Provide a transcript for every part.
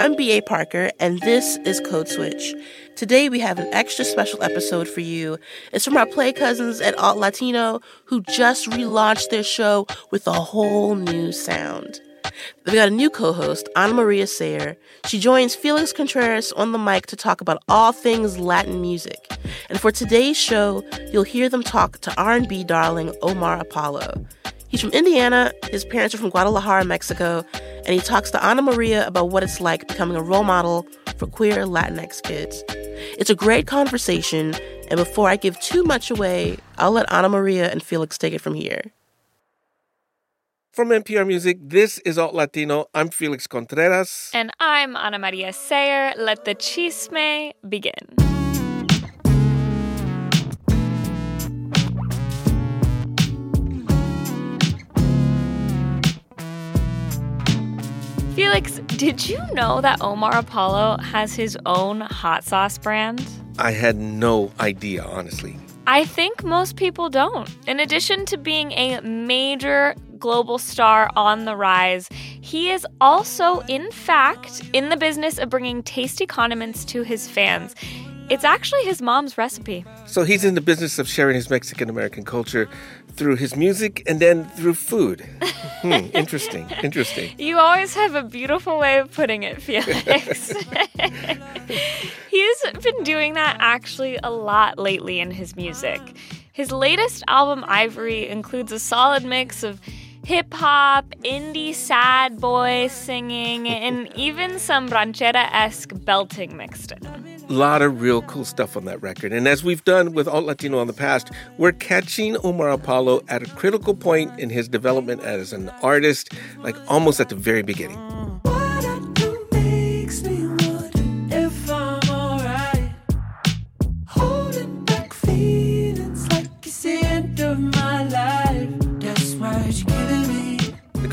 I'm B.A. Parker, and this is Code Switch. Today we have an extra special episode for you. It's from our play cousins at Alt Latino who just relaunched their show with a whole new sound. They've got a new co host, Anamaria Sayre. She joins Felix Contreras on the mic to talk about all things Latin music. And for today's show, you'll hear them talk to R&B darling Omar Apollo. He's from Indiana, his parents are from Guadalajara, Mexico, and he talks to Anamaria about what it's like becoming a role model for queer Latinx kids. It's a great conversation, and before I give too much away, I'll let Anamaria and Felix take it from here. From NPR Music, this is Alt Latino. I'm Felix Contreras. And I'm Anamaria Sayre. Let the chisme begin. Felix, did you know that Omar Apollo has his own hot sauce brand? I had no idea, honestly. I think most people don't. In addition to being a major global star on the rise, he is also, in fact, in the business of bringing tasty condiments to his fans. It's actually his mom's recipe. So he's in the business of sharing his Mexican American culture through his music and then through food. hmm, interesting, interesting. You always have a beautiful way of putting it, Felix. He's been doing that actually a lot lately in his music. His latest album, Ivory, includes a solid mix of hip hop, indie sad boy singing, and even some ranchera esque belting mixed in. A lot of real cool stuff on that record. And as we've done with Alt Latino in the past, we're catching Omar Apollo at a critical point in his development as an artist, like almost at the very beginning.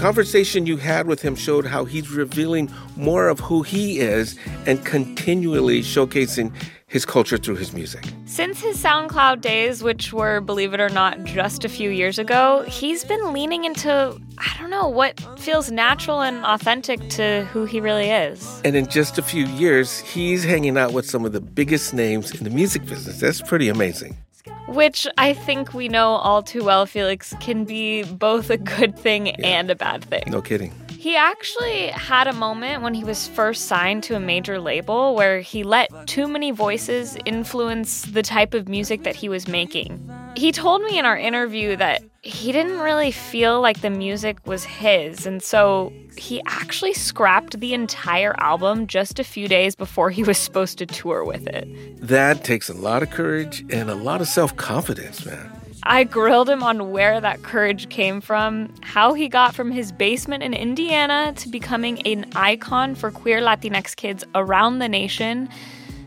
Conversation you had with him showed how he's revealing more of who he is and continually showcasing his culture through his music. Since his SoundCloud days, which were, believe it or not, just a few years ago, he's been leaning into, I don't know, what feels natural and authentic to who he really is. And in just a few years, he's hanging out with some of the biggest names in the music business. That's pretty amazing which I think we know all too well, Felix, can be both a good thing yeah. and a bad thing. No kidding. He actually had a moment when he was first signed to a major label where he let too many voices influence the type of music that he was making. He told me in our interview that he didn't really feel like the music was his, and so he actually scrapped the entire album just a few days before he was supposed to tour with it. That takes a lot of courage and a lot of self confidence, man. I grilled him on where that courage came from, how he got from his basement in Indiana to becoming an icon for queer Latinx kids around the nation.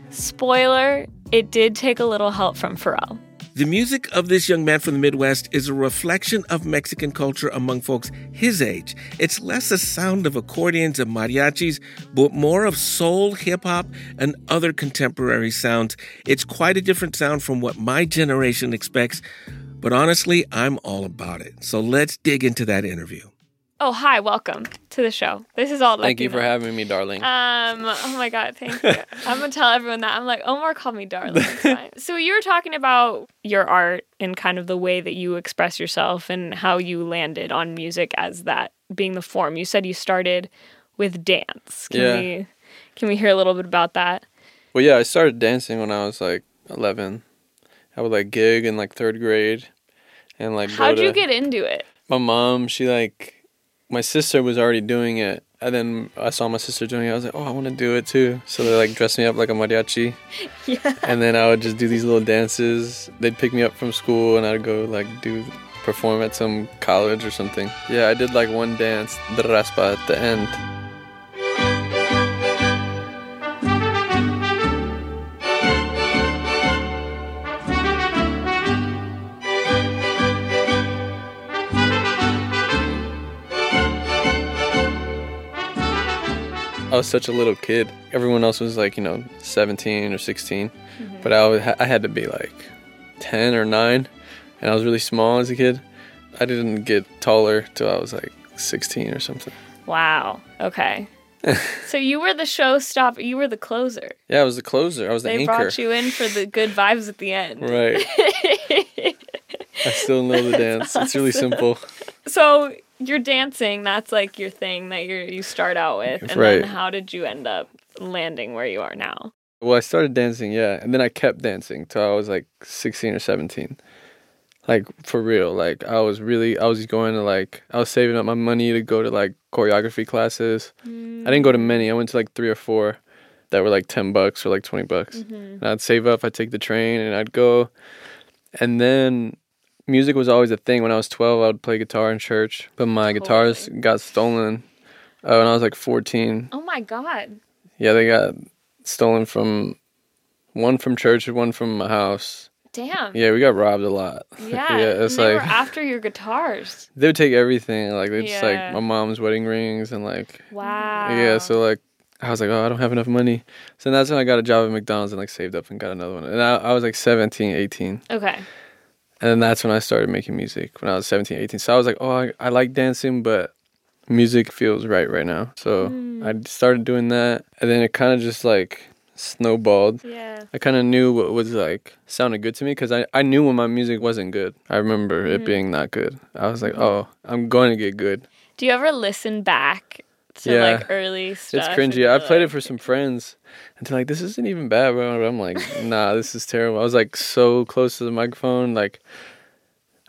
Spoiler, it did take a little help from Pharrell. The music of this young man from the Midwest is a reflection of Mexican culture among folks his age. It's less a sound of accordions and mariachis, but more of soul, hip hop, and other contemporary sounds. It's quite a different sound from what my generation expects, but honestly, I'm all about it. So let's dig into that interview. Oh, hi, welcome to the show. This is all. Thank you for having me, darling. Um, oh my god, thank you. I'm gonna tell everyone that. I'm like, Omar called me darling. so you were talking about your art and kind of the way that you express yourself and how you landed on music as that being the form. You said you started with dance. Can yeah. we can we hear a little bit about that? Well, yeah, I started dancing when I was like 11. I would like gig in like third grade, and like. How'd to, you get into it? My mom, she like my sister was already doing it and then I saw my sister doing it. I was like, oh, I want to do it too. So they like dressed me up like a mariachi. yeah. And then I would just do these little dances. They'd pick me up from school and I'd go like do perform at some college or something. Yeah, I did like one dance, the raspa at the end. I was such a little kid. Everyone else was like, you know, 17 or 16, mm-hmm. but I, was, I had to be like 10 or 9, and I was really small as a kid. I didn't get taller till I was like 16 or something. Wow. Okay. So you were the showstopper. You were the closer. Yeah, I was the closer. I was the They anchor. brought you in for the good vibes at the end. Right. I still know the dance. It's really simple. So you're dancing. That's like your thing that you you start out with. And Right. then how did you end up landing where you are now? Well, I started dancing, yeah, and then I kept dancing till I was like 16 or 17. Like for real, like I was really I was going to like I was saving up my money to go to like choreography classes. I didn't go to many. I went to like 3 or 4 that were like 10 bucks or like 20 bucks. Mm-hmm. And I'd save up, I'd take the train and I'd go. And then music was always a thing. When I was 12, I would play guitar in church, but my guitars got stolen uh, when I was like 14. Oh my god. Yeah, they got stolen from one from church and one from my house. Damn. Yeah, we got robbed a lot. Yeah. yeah, it's like were after your guitars. they would take everything. Like they just Yeah. like my mom's wedding rings and like Wow. yeah. So like I was like, oh, I don't have enough money. So that's when I got a job at McDonald's and like saved up and got another one. And I, I was like 17, 18. Okay. And then that's when I started making music when I was 17, 18. So I was like, oh, I, I like dancing, but music feels right right now. So I started doing that. And then it kind of just like snowballed. Yeah. I kind of knew what was like sounded good to me because I, I knew when my music wasn't good. I remember Mm-hmm. it being not good. I was like, oh, I'm going to get good. Do you ever listen back to Yeah. like early stuff? It's cringy. I played it for some friends and they're like, this isn't even bad, bro. But I'm like, nah, this is terrible. I was like so close to the microphone. Like,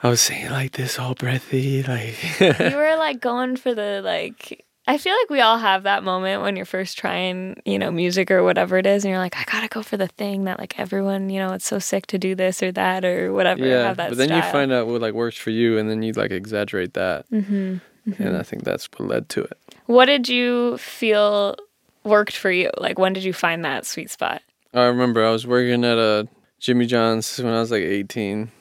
I was saying like this all breathy. Like, you were like going for the like I feel like we all have that moment when you're first trying, you know, music or whatever it is, and you're like, I gotta go for the thing that like everyone, you know, it's so sick to do this or that or whatever. yeah. have that But then you find out what like works for you and then you like exaggerate that. Mm-hmm. And I think that's what led to it. What did you feel worked for you? Like when did you find that sweet spot? I remember I was working at a Jimmy John's when I was like 18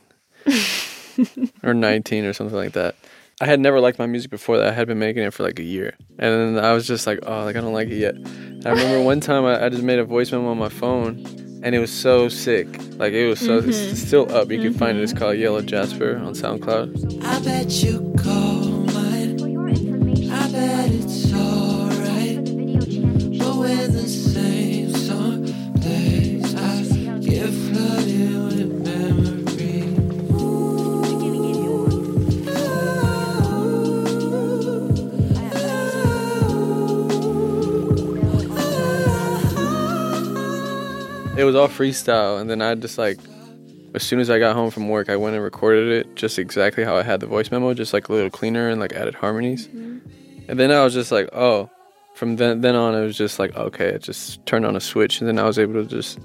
or 19 or something like that. I had never liked my music before that. I had been making it for like a year. And then I was just like, oh, like I don't like it yet. And I remember one time I, I just made a voice memo on my phone and it was so sick. Like it was so, it's mm-hmm. still up. You can find it. It's mm-hmm. called Yellow Jasper on SoundCloud. I bet you call was all freestyle. And then I just like, as soon as I got home from work, I went and recorded it just exactly how I had the voice memo, just like a little cleaner and like added harmonies. Mm-hmm. And then I was just like, oh, from then then on, it was just like, okay, it just turned on a switch, and then I was able to just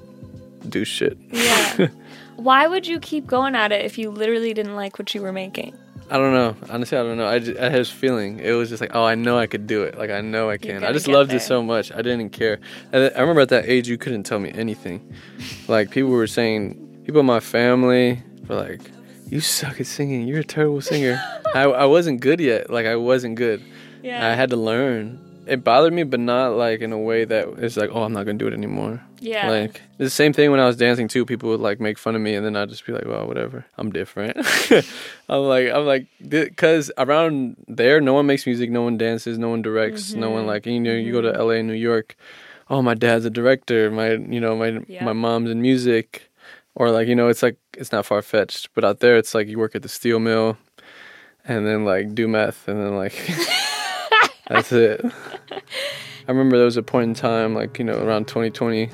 do shit. Yeah. Why would you keep going at it if you literally didn't like what you were making? I don't know. Honestly, I don't know. I, just, I had this feeling. It was just like, oh, I know I could do it. Like, I know I can. I just loved there. it so much. I didn't care. And I remember at that age, you couldn't tell me anything. Like, people were saying, people in my family were like, you suck at singing. You're a terrible singer. I, I wasn't good yet. Like, I wasn't good. Yeah. I had to learn. It bothered me, but not like in a way that it's like, oh, I'm not gonna do it anymore. Yeah. Like the same thing when I was dancing too. People would like make fun of me, and then I'd just be like, well, whatever. I'm different. I'm like, I'm like, because around there, no one makes music, no one dances, no one directs, no one mm-hmm. like, you know, you go to mm-hmm. L.A., New York. Oh, my dad's a director. My, you know, my Yeah. my mom's in music, or like, you know, it's like it's not far fetched. But out there, it's like you work at the steel mill, and then like do meth, and then like. That's it. I remember there was a point in time, like, you know, around 2020,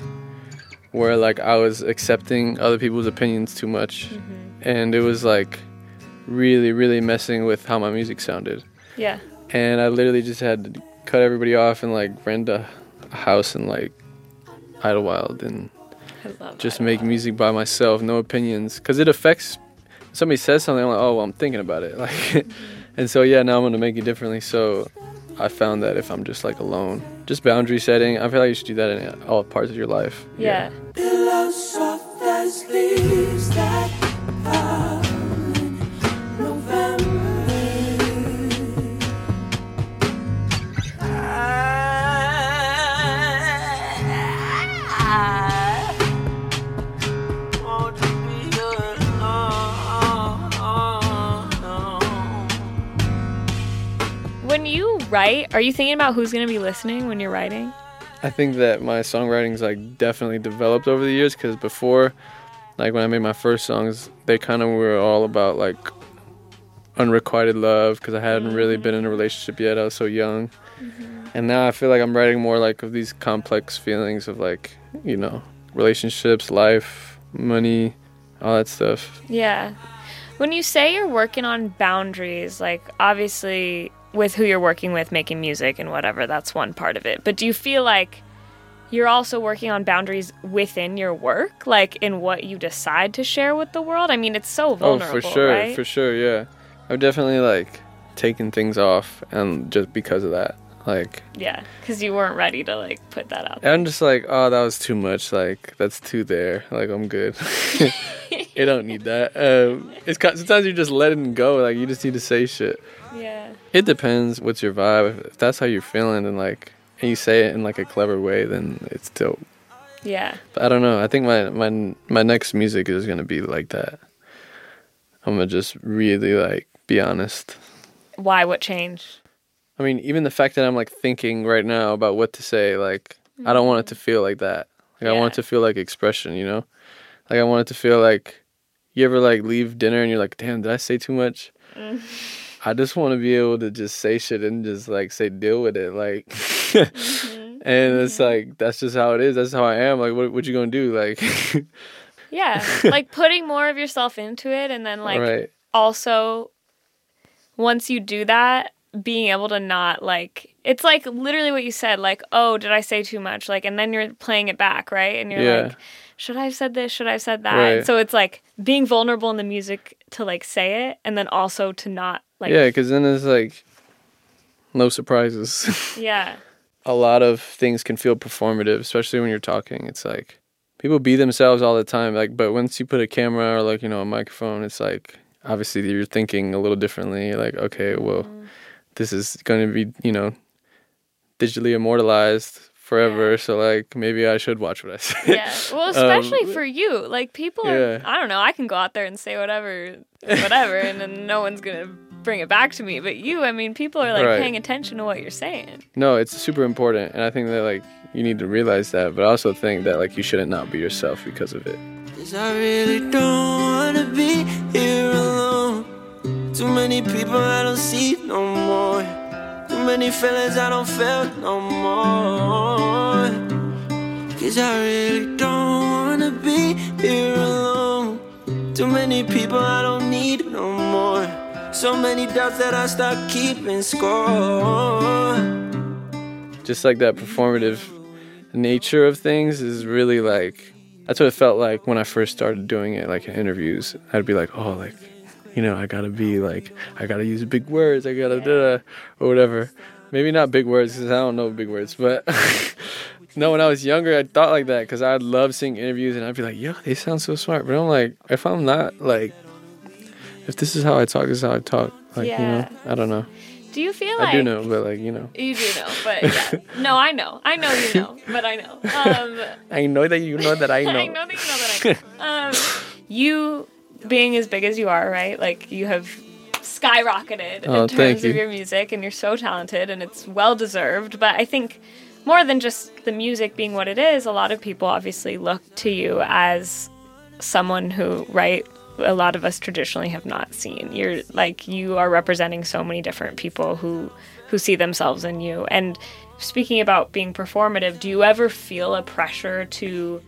where like I was accepting other people's opinions too much. And it was like really, really messing with how my music sounded. yeah. And I literally just had to cut everybody off and like rent a, house in like Idyllwild and just that. make music by myself, no opinions, because it affects. Somebody says something, I'm like, oh, well, I'm thinking about it, like, and so yeah, now I'm gonna make it differently. So, I found that if I'm just like alone, just boundary setting, I feel like you should do that in all parts of your life. Yeah. Pillows write, are you thinking about who's going to be listening when you're writing? I think that my songwriting's like definitely developed over the years because before, like when I made my first songs, they kind of were all about like unrequited love because I hadn't really been in a relationship yet. I was so young. Mm-hmm. And now I feel like I'm writing more like of these complex feelings of like, you know, relationships, life, money, all that stuff. Yeah. When you say you're working on boundaries, like obviously with who you're working with, making music and whatever, that's one part of it. But do you feel like you're also working on boundaries within your work, like in what you decide to share with the world? I mean, it's so vulnerable, oh, for sure, right? for sure, yeah. I've definitely like taken things off and just because of that. Like Yeah, because you weren't ready to like put that out. I'm just like, oh, that was too much. Like that's too there. Like I'm good. you don't need that. Um, it's sometimes you're just letting go. Like you just need to say shit. Yeah. It depends. What's your vibe? If that's how you're feeling, and like, and you say it in like a clever way, then it's dope. Yeah. But I don't know. I think my my my next music is gonna be like that. I'm gonna just really like be honest. Why? What changed? I mean, even the fact that I'm like thinking right now about what to say, like I don't want it to mm-hmm. feel like that. Like I want it to feel like expression, you know? Like I want it to feel like you ever like leave dinner and you're like, damn, did I say too much? Mm. I just want to be able to just say shit and just like say deal with it, like. Mm-hmm. and it's mm-hmm. like that's just how it is. That's how I am. Like, what what you gonna do? Like, Yeah. like putting more of yourself into it and then like right? also once you do that being able to not like it's like literally what you said like oh did i say too much like and then you're playing it back right and you're Yeah. like should i have said this should i have said that Right. So it's like being vulnerable in the music to like say it and then also to not like yeah, because then it's like no surprises. yeah a lot of things can feel performative, especially when you're talking. It's like people be themselves all the time. Like, but once you put a camera or like you know a microphone, it's like obviously you're thinking a little differently. You're like, okay, well, this is going to be you know digitally immortalized forever. So like maybe I should watch what I say. yeah well especially Um, for you like people are, i don't know i can go out there and say whatever whatever and then no one's gonna bring it back to me but you i mean people are like Right. paying attention to what you're saying No, it's super important, and I think that like you need to realize that. But I also think that like you shouldn't not be yourself because of it. Cause I really don't wanna be here alone. Too many people I don't see no more. Too many feelings I don't feel no more. Cause I really don't wanna be here alone. Too many people I don't need no more. So many doubts that I start keeping score. just like that performative nature of things is really like that's what it felt like when I first started doing it like in interviews I'd be like oh like you know I gotta be like I gotta use big words I gotta da or whatever maybe not big words because I don't know big words but no when I was younger I thought like that because I'd love seeing interviews and I'd be like yo they sound so smart but I'm like if I'm not like if this is how I talk this is how I talk like you know I don't know do you feel like I do know but like you know You do know, but yeah. no, I know. I know you know, but I know. Um, I know that you know that I know. I know that you know that I know. Um, you being as big as you are, right? Like you have skyrocketed Oh, in terms of your music, and you're so talented, and it's well deserved. But I think more than just the music being what it is, a lot of people obviously look to you as someone who, right? A lot of us traditionally have not seen. You're like you are representing so many different people who who see themselves in you. And speaking about being performative, do you ever feel a pressure to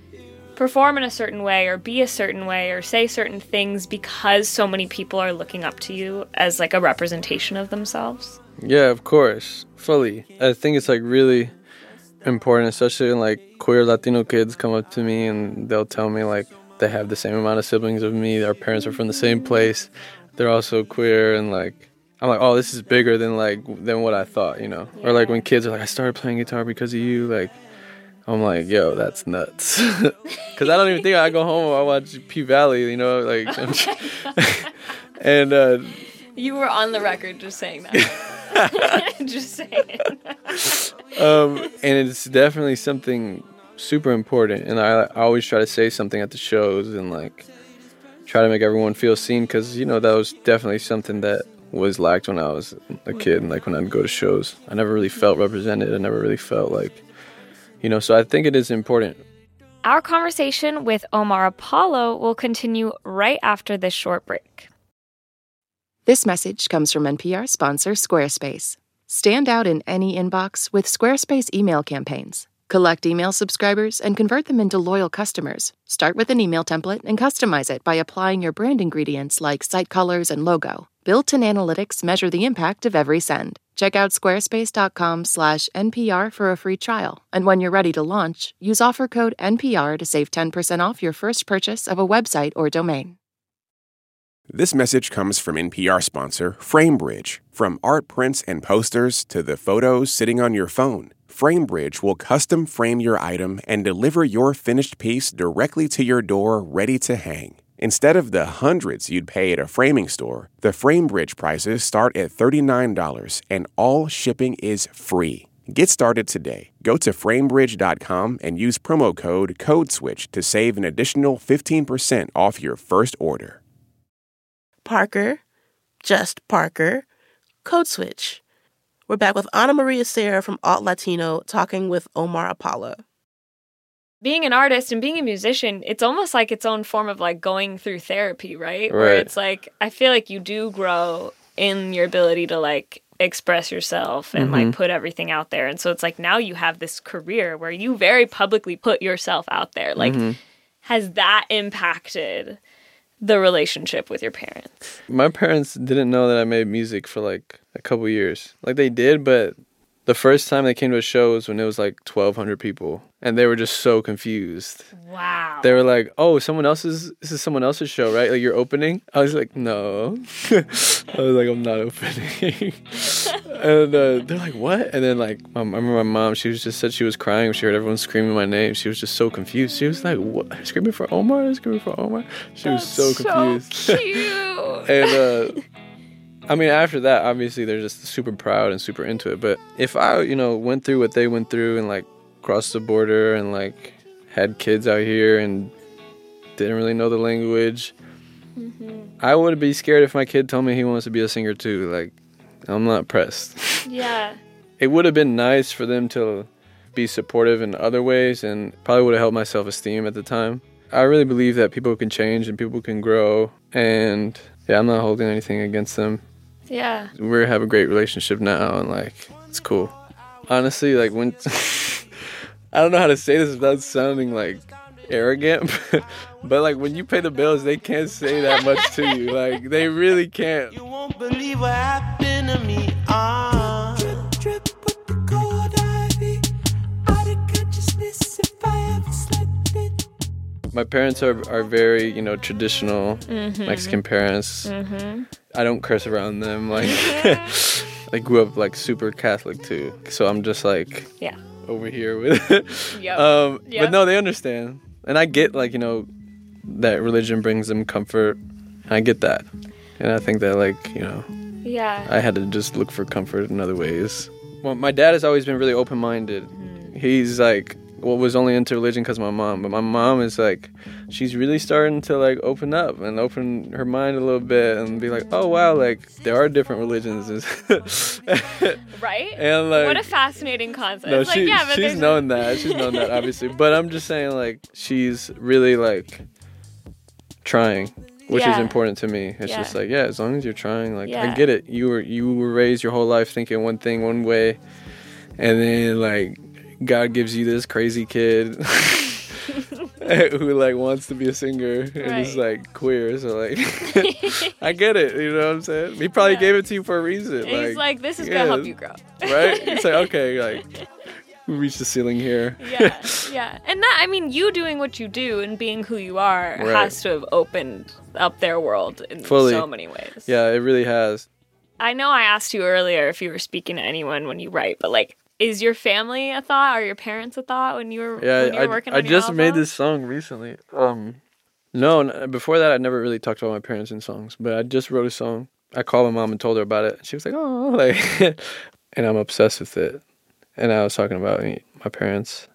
perform in a certain way or be a certain way or say certain things because so many people are looking up to you as like a representation of themselves? Yeah, of course, fully. I think it's like really important, especially when like queer Latino kids come up to me and they'll tell me like they have the same amount of siblings of me. Our parents are from the same place. They're also queer, and like I'm like, oh, this is bigger than like than what I thought, you know. Or like when kids are like, I started playing guitar because of you, like. I'm like, yo, that's nuts. Because I don't even think I go home. I watch P Valley, you know, like, and uh, You were on the record just saying that. just saying. um, and it's definitely something super important. And I, I always try to say something at the shows and like try to make everyone feel seen because you know that was definitely something that was lacked when I was a kid and like when I'd go to shows. I never really felt represented. I never really felt like, you know. So I think it is important. Our conversation with Omar Apollo will continue right after this short break. This message comes from NPR sponsor Squarespace. Stand out in any inbox with Squarespace email campaigns. Collect email subscribers and convert them into loyal customers. Start with an email template and customize it by applying your brand ingredients like site colors and logo. Built-in analytics measure the impact of every send. Check out squarespace.com/npr for a free trial, and when you're ready to launch, use offer code NPR to save 10% off your first purchase of a website or domain. This message comes from NPR sponsor FrameBridge. From art prints and posters to the photos sitting on your phone, FrameBridge will custom frame your item and deliver your finished piece directly to your door ready to hang. Instead of the hundreds you'd pay at a framing store, the FrameBridge prices start at $39 and all shipping is free. Get started today. Go to framebridge.com and use promo code CODESWITCH to save an additional 15% off your first order. Parker, just Parker, Code Switch. We're back with Anamaria Sayre from Alt Latino talking with Omar Apollo. Being an artist and being a musician, it's almost like its own form of like going through therapy, right? right. Where Right. it's like I feel like you do grow in your ability to like express yourself and like mm-hmm. put everything out there. And so it's like now you have this career where you very publicly put yourself out there. Like mm-hmm. has that impacted the relationship with your parents? My parents didn't know that I made music for like a couple years. Like they did, but the first time they came to a show was when it was like 1,200 people, and they were just so confused. Wow. They were like, "Oh, someone else's. This is someone else's show, right? Like you're opening." I was like, "No." I was like, "I'm not opening." and uh, they're like, "What?" And then like, my, I remember my mom. She was just said she was crying. She heard everyone screaming my name. She was just so confused. She was like, "What? Screaming for Omar? Screaming for Omar?" She was so confused. So cute. and uh I mean, after that, obviously they're just super proud and super into it. But if I, you know, went through what they went through and like crossed the border and like had kids out here and didn't really know the language, mm-hmm. I would be scared if my kid told me he wants to be a singer too. Like, I'm not pressed. yeah. it would have been nice for them to be supportive in other ways and probably would have helped my self esteem at the time. I really believe that people can change and people can grow. And yeah, I'm not holding anything against them. Yeah. We have a great relationship now and like, it's cool. Honestly, like when I don't know how to say this without sounding like arrogant, but like when you pay the bills, they can't say that much to you. Like, they really can't. You won't believe what happened to me. Ah. Drip, drip with the cold ivy. Out of consciousness if I ever slept it. my parents are, are very you know traditional mexican parents i don't curse around them like I grew up like super catholic too so i'm just like Yeah. over here with Yep. um Yep. but no they understand and i get like you know that religion brings them comfort i get that and i think that like you know yeah. I had to just look for comfort in other ways. Well, my dad has always been really open minded. He's like, well, was only into religion because my mom, but my mom is like, she's really starting to like open up and open her mind a little bit and be like, oh wow, like there are different religions. right? and like, what a fascinating concept. no, it's like, yeah, she's there's known that. She's known that obviously, but I'm just saying like she's really like trying, which is important to me. It's just like yeah, as long as you're trying, like I get it. You were you were raised your whole life thinking one thing one way, and then like God gives you this crazy kid. who like wants to be a singer and is Right. like queer so like I get it you know what I'm saying he probably Yeah. gave it to you for a reason He's like, this is yeah, gonna help you grow. right? It's like okay, like we reached the ceiling here. yeah, yeah. And that, I mean, you doing what you do and being who you are Right. has to have opened up their world in Fully. so many ways. Yeah, it really has. I know I asked you earlier if you were speaking to anyone when you write, but like, is your family a thought? Are your parents a thought when you were Yeah, when you were I, working I your just made this song recently. Um, no, n- before that, I never really talked about my parents in songs, but I just wrote a song. I called my mom and told her about it. She was like, "Oh," like, and I'm obsessed with it. And I was talking about my parents.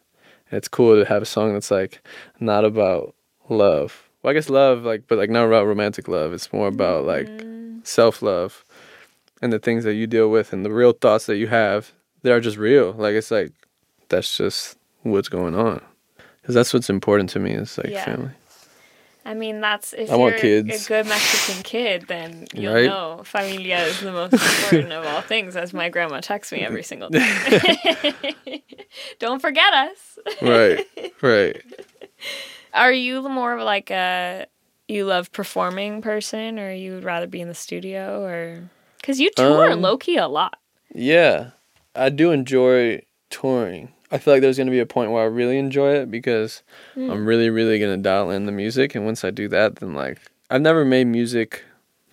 And it's cool to have a song that's like not about love. Well, I guess love, like, but like not about romantic love. It's more about like Mm. self love. and the things that you deal with and the real thoughts that you have, they are just real. Like it's like that's just what's going on. Cuz that's what's important to me is like Yeah. family. I mean, that's if I you're want kids. a good Mexican kid, then you'll Right? know familia is the most important of all things, as my grandma texts me every single day. Don't forget us. Right. right. Are you more of like a you love performing person, or you would rather be in the studio, or because you tour Um, low key a lot? Yeah. I do enjoy touring. I feel like there's going to be a point where I really enjoy it because mm. I'm really, really going to dial in the music. And once I do that, then like, I've never made music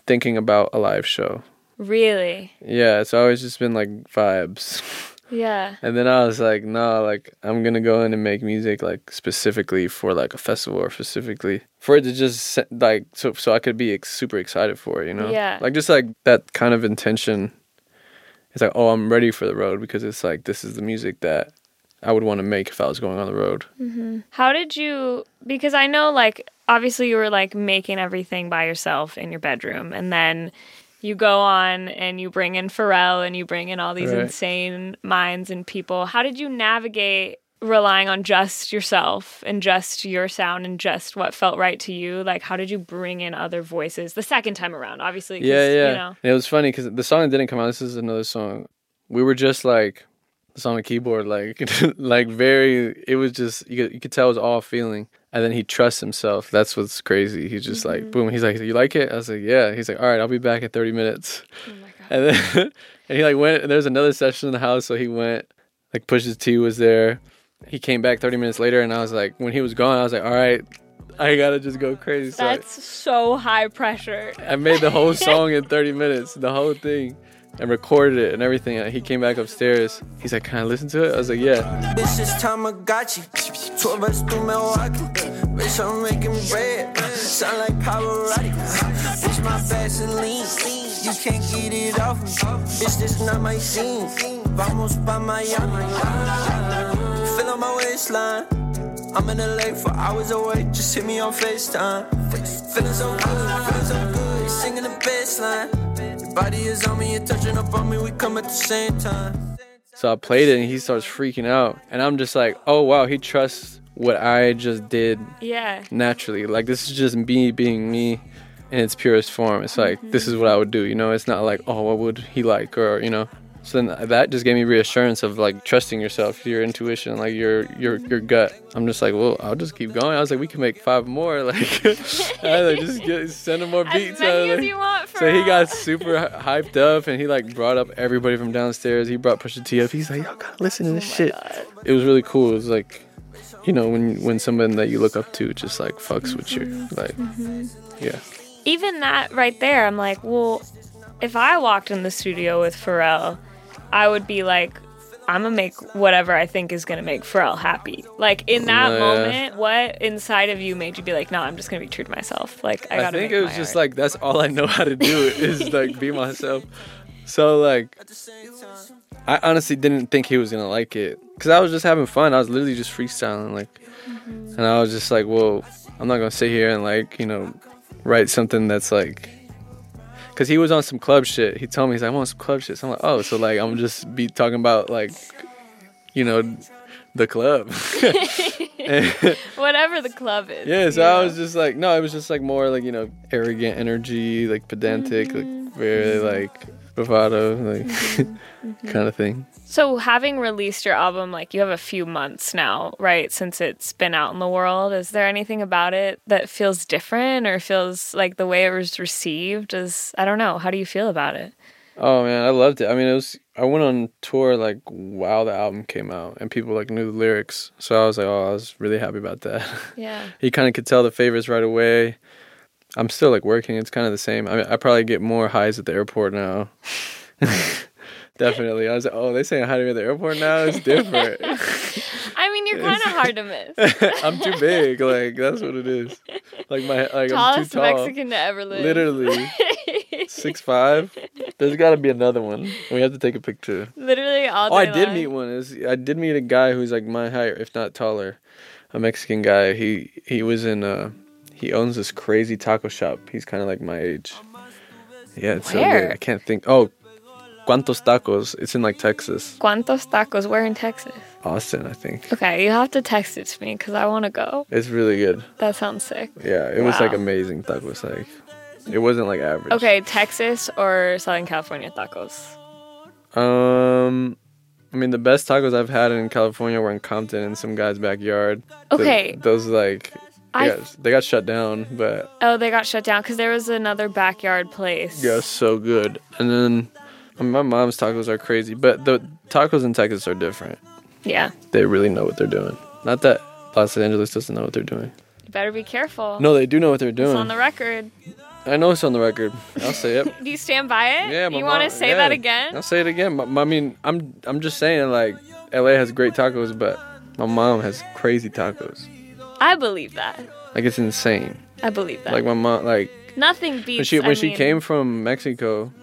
thinking about a live show. Really? Yeah, it's always just been like vibes. Yeah. And then I was like, no, like, I'm going to go in and make music like specifically for like a festival or specifically for it to just like, so, so I could be ex- super excited for it, you know? Yeah. Like, just like that kind of intention. It's like, oh, I'm ready for the road because it's like, this is the music that I would want to make if I was going on the road. Mm-hmm. How did you? Because I know, like, obviously, you were like making everything by yourself in your bedroom, and then you go on and you bring in Pharrell and you bring in all these Right. insane minds and people. How did you navigate relying on just yourself and just your sound and just what felt right to you? Like, how did you bring in other voices the second time around? obviously Yeah, yeah. You know, it was funny because the song didn't come out. This is another song. We were just like, it's on the keyboard, like, like very. It was just you could, you could tell it was all feeling. And then he trusts himself. That's what's crazy. He's just like, mm-hmm. boom. He's like, you like it? I was like, yeah. He's like, all right, I'll be back in thirty minutes. oh And then and he like went. And there's another session in the house, so he went. Like Pusha's T was there. He came back 30 minutes later, and I was like, when he was gone, I was like, all right, I gotta just go crazy. So I- that's so high pressure. I made the whole song in 30 minutes, the whole thing, and recorded it and everything. He came back upstairs. He's like, "Can I listen to it?" I was like, "Yeah." Bitch, it's Tamagotchi. Two of us through Milwaukee. Bitch, I'm making bread. Sound like Pavarotti. Bitch, my Vaseline. You can't get it off me. Bitch, this not my scene. Vamos pa Miami. Feel on my waistline. I'm in LA for hours away. Just hit me on FaceTime. Feeling so good, feeling so good. Singing the bass line. Your body is on me, you're touching up on me. We come at the same time. So I played it, and he starts freaking out, and I'm just like, "Oh wow, he trusts what I just did Yeah. naturally. Like this is just me being me." In its purest form, it's like this is what I would do. You know, it's not like oh, what would he like, or you know. So then that just gave me reassurance of like trusting yourself, your intuition, like your your your gut. I'm just like, well, I'll just keep going. I was like, we can make five more. Like, I like just get, send him more beats. I many was as like- you want. so he got super hyped up, and he like brought up everybody from downstairs. He brought Pusha T up. He's like, "Y'all gotta listen to this oh shit." It was really cool. It was like, you know, when when someone that you look up to just like fucks with you, mm-hmm. like, mm-hmm. yeah. even that right there, I'm like, well, if I walked in the studio with Pharrell, I would be like, I'm gonna make whatever I think is gonna make Pharrell happy. Like in that Yeah. moment, what inside of you made you be like, no, I'm just gonna be true to myself. Like I I, think it was just art. like that's all I know how to do is like be myself. So like, I honestly didn't think he was gonna like it because I was just having fun. I was literally just freestyling, like, and I was just like, well, I'm not gonna sit here and like you know write something that's like. Cause he was on some club shit. He told me he's like, I'm on some club shit. So I'm like, oh, so like I'm just be talking about like, you know, the club. whatever the club is. Yeah, so I know? was just like, no, it was just like more like you know, arrogant energy, like pedantic, Mm-hmm. like very like bravado, like Mm-hmm. kind of thing. So, having released your album, like you have a few months now, right, since it's been out in the world, is there anything about it that feels different or feels like the way it was received? Is, I don't know, how do you feel about it? Oh man, I loved it. I mean, it was. I went on tour like while the album came out, and people like knew the lyrics, so I was like, oh, I was really happy about that. Yeah. you kind of could tell the favorites right away. I'm still like working. It's kind of the same. I mean, I probably get more highs at the airport now. Definitely. I was like, oh, they saying hi to me at the airport now. It's different. I mean, you're kind of hard to miss. I'm too big. Like that's what it is. Like my like I'm too Tallest tall. Mexican to ever live. Literally six five. There's got to be another one. We have to take a picture. Literally all Oh, I did long. meet one. Is I did meet a guy who's like my height, if not taller. A Mexican guy. He he was in uh he owns this crazy taco shop. He's kind of like my age. Yeah, it's so Where? good. I can't think. Oh, Cuantos Tacos. It's in like Texas, Cuantos tacos? Where in Texas? Austin, I think. Okay, you have to text it to me because I want to go. It's really good. That sounds sick. Yeah, it was like Wow. amazing tacos. Like, it wasn't like average. Okay, Texas or Southern California tacos? Um, I mean, the best tacos I've had in California were in Compton in some guy's backyard. Okay. those like, they I- got, they got shut down, but Oh, they got shut down because there was another backyard place. yeah, so good. And then, I mean, my mom's tacos are crazy, but the tacos in Texas are different. Yeah. They really know what they're doing. Not that Los Angeles doesn't know what they're doing. You better be careful. No, they do know what they're doing. It's on the record. I know it's on the record. I'll say it. Do you stand by it? Yeah, my You want to say yeah. that again? I'll say it again. My- my- I mean, I'm I'm just saying like LA has great tacos, but my mom has crazy tacos. I believe that. Like it's insane. I believe that. Like my mom, like Nothing beats. when she when I she mean, came from Mexico,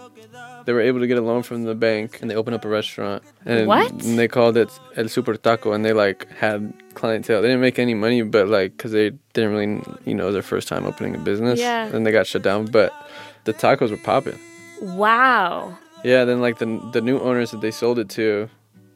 they were able to get a loan from the bank and they opened up a restaurant. And, What? And they called it El Super Taco, and they like had clientele. They didn't make any money, but like because they didn't really, you know, it was their first time opening a business. Yeah. And they got shut down, but the tacos were popping. Wow. Yeah, then like the the new owners that they sold it to,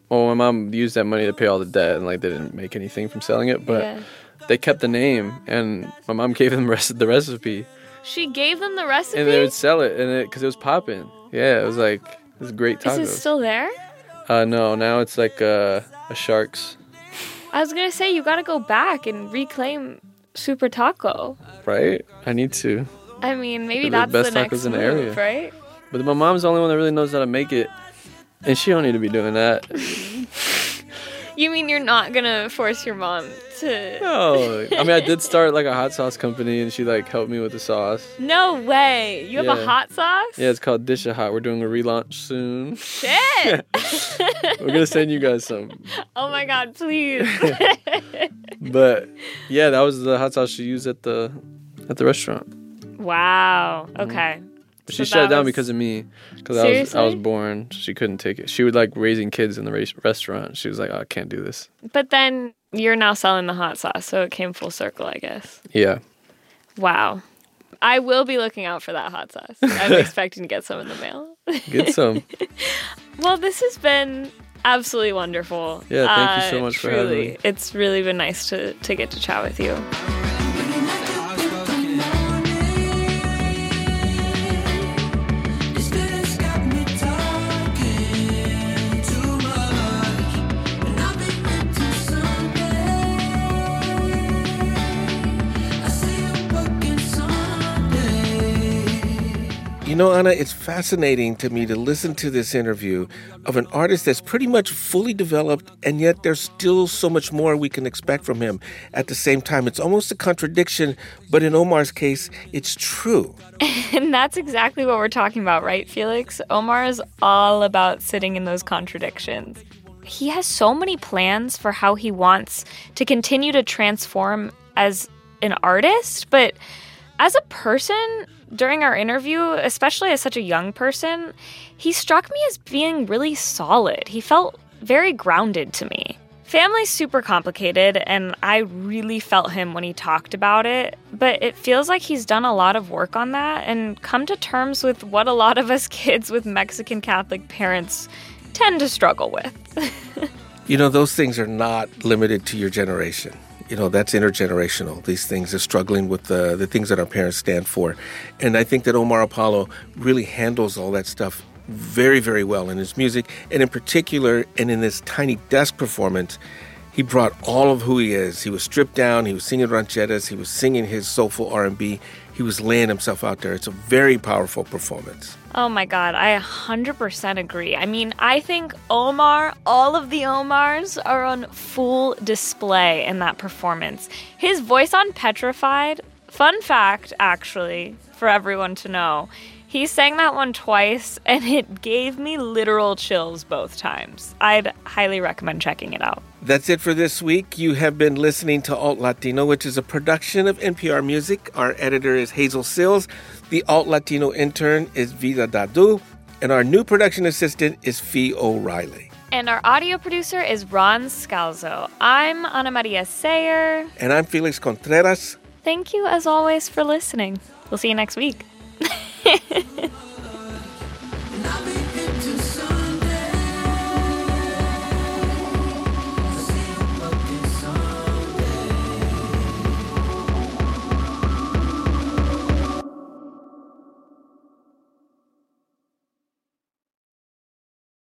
well, my mom used that money to pay all the debt, and like they didn't make anything from selling it, but yeah. they kept the name, and my mom gave them rest the recipe, She gave them the recipe. and they would sell it, and it because it was popping. Yeah, it was like it was great taco. Is it still there? uh, no, now it's like uh, a Sharks, I was gonna say you gotta go back and reclaim Super Taco. right? I need to, I mean, maybe They're the best the tacos next in the area. right? but my mom's the only one that really knows how to make it, and she don't need to be doing that. You mean you're not gonna force your mom to? no, I mean I did start like a hot sauce company, and she like helped me with the sauce. No way! You have a hot sauce? Yeah, it's called Dish a Hot. We're doing a relaunch soon. Shit! We're gonna send you guys some. oh my god, please. But yeah, that was the hot sauce she used at the at the restaurant. wow. Mm-hmm. Okay. So she shut it down was- because of me, because I was I was born. She couldn't take it. She would like raising kids in the race, restaurant. She was like, oh, I can't do this. But then you're now selling the hot sauce, so it came full circle, I guess. Yeah, Wow. I will be looking out for that hot sauce. I'm expecting to get some in the mail. get some. Well, this has been absolutely wonderful. Uh, Yeah, thank you so much for having truly. me. It's really been nice to, to get to chat with you. You know, Anna, it's fascinating to me to listen to this interview of an artist that's pretty much fully developed, and yet there's still so much more we can expect from him. At the same time, it's almost a contradiction, but in Omar's case, it's true. And that's exactly what we're talking about, right, Felix? Omar is all about sitting in those contradictions. He has so many plans for how he wants to continue to transform as an artist, but as a person, during our interview, especially as such a young person, he struck me as being really solid. He felt very grounded to me. Family's super complicated, and I really felt him when he talked about it, but it feels like he's done a lot of work on that and come to terms with what a lot of us kids with Mexican Catholic parents tend to struggle with. You know, those things are not limited to your generation. You know, that's intergenerational. These things are struggling with the, the things that our parents stand for. And I think that Omar Apollo really handles all that stuff very, very well in his music. And in particular, and in this tiny desk performance, he brought all of who he is. He was stripped down. He was singing rancheras. He was singing his soulful R&B. He was laying himself out there. It's a very powerful performance. Oh my god, I 100% agree. I mean, I think Omar, all of the Omars are on full display in that performance. His voice on Petrified, fun fact actually, for everyone to know, he sang that one twice and it gave me literal chills both times. I'd highly recommend checking it out. That's it for this week. You have been listening to Alt Latino, which is a production of NPR Music. Our editor is Hazel Cills. The Alt Latino intern is Vida Dadu. And our new production assistant is Fee O'Reilly. And our audio producer is Ron Scalzo. I'm Anamaria Sayre. And I'm Felix Contreras. Thank you, as always, for listening. We'll see you next week. Nothing.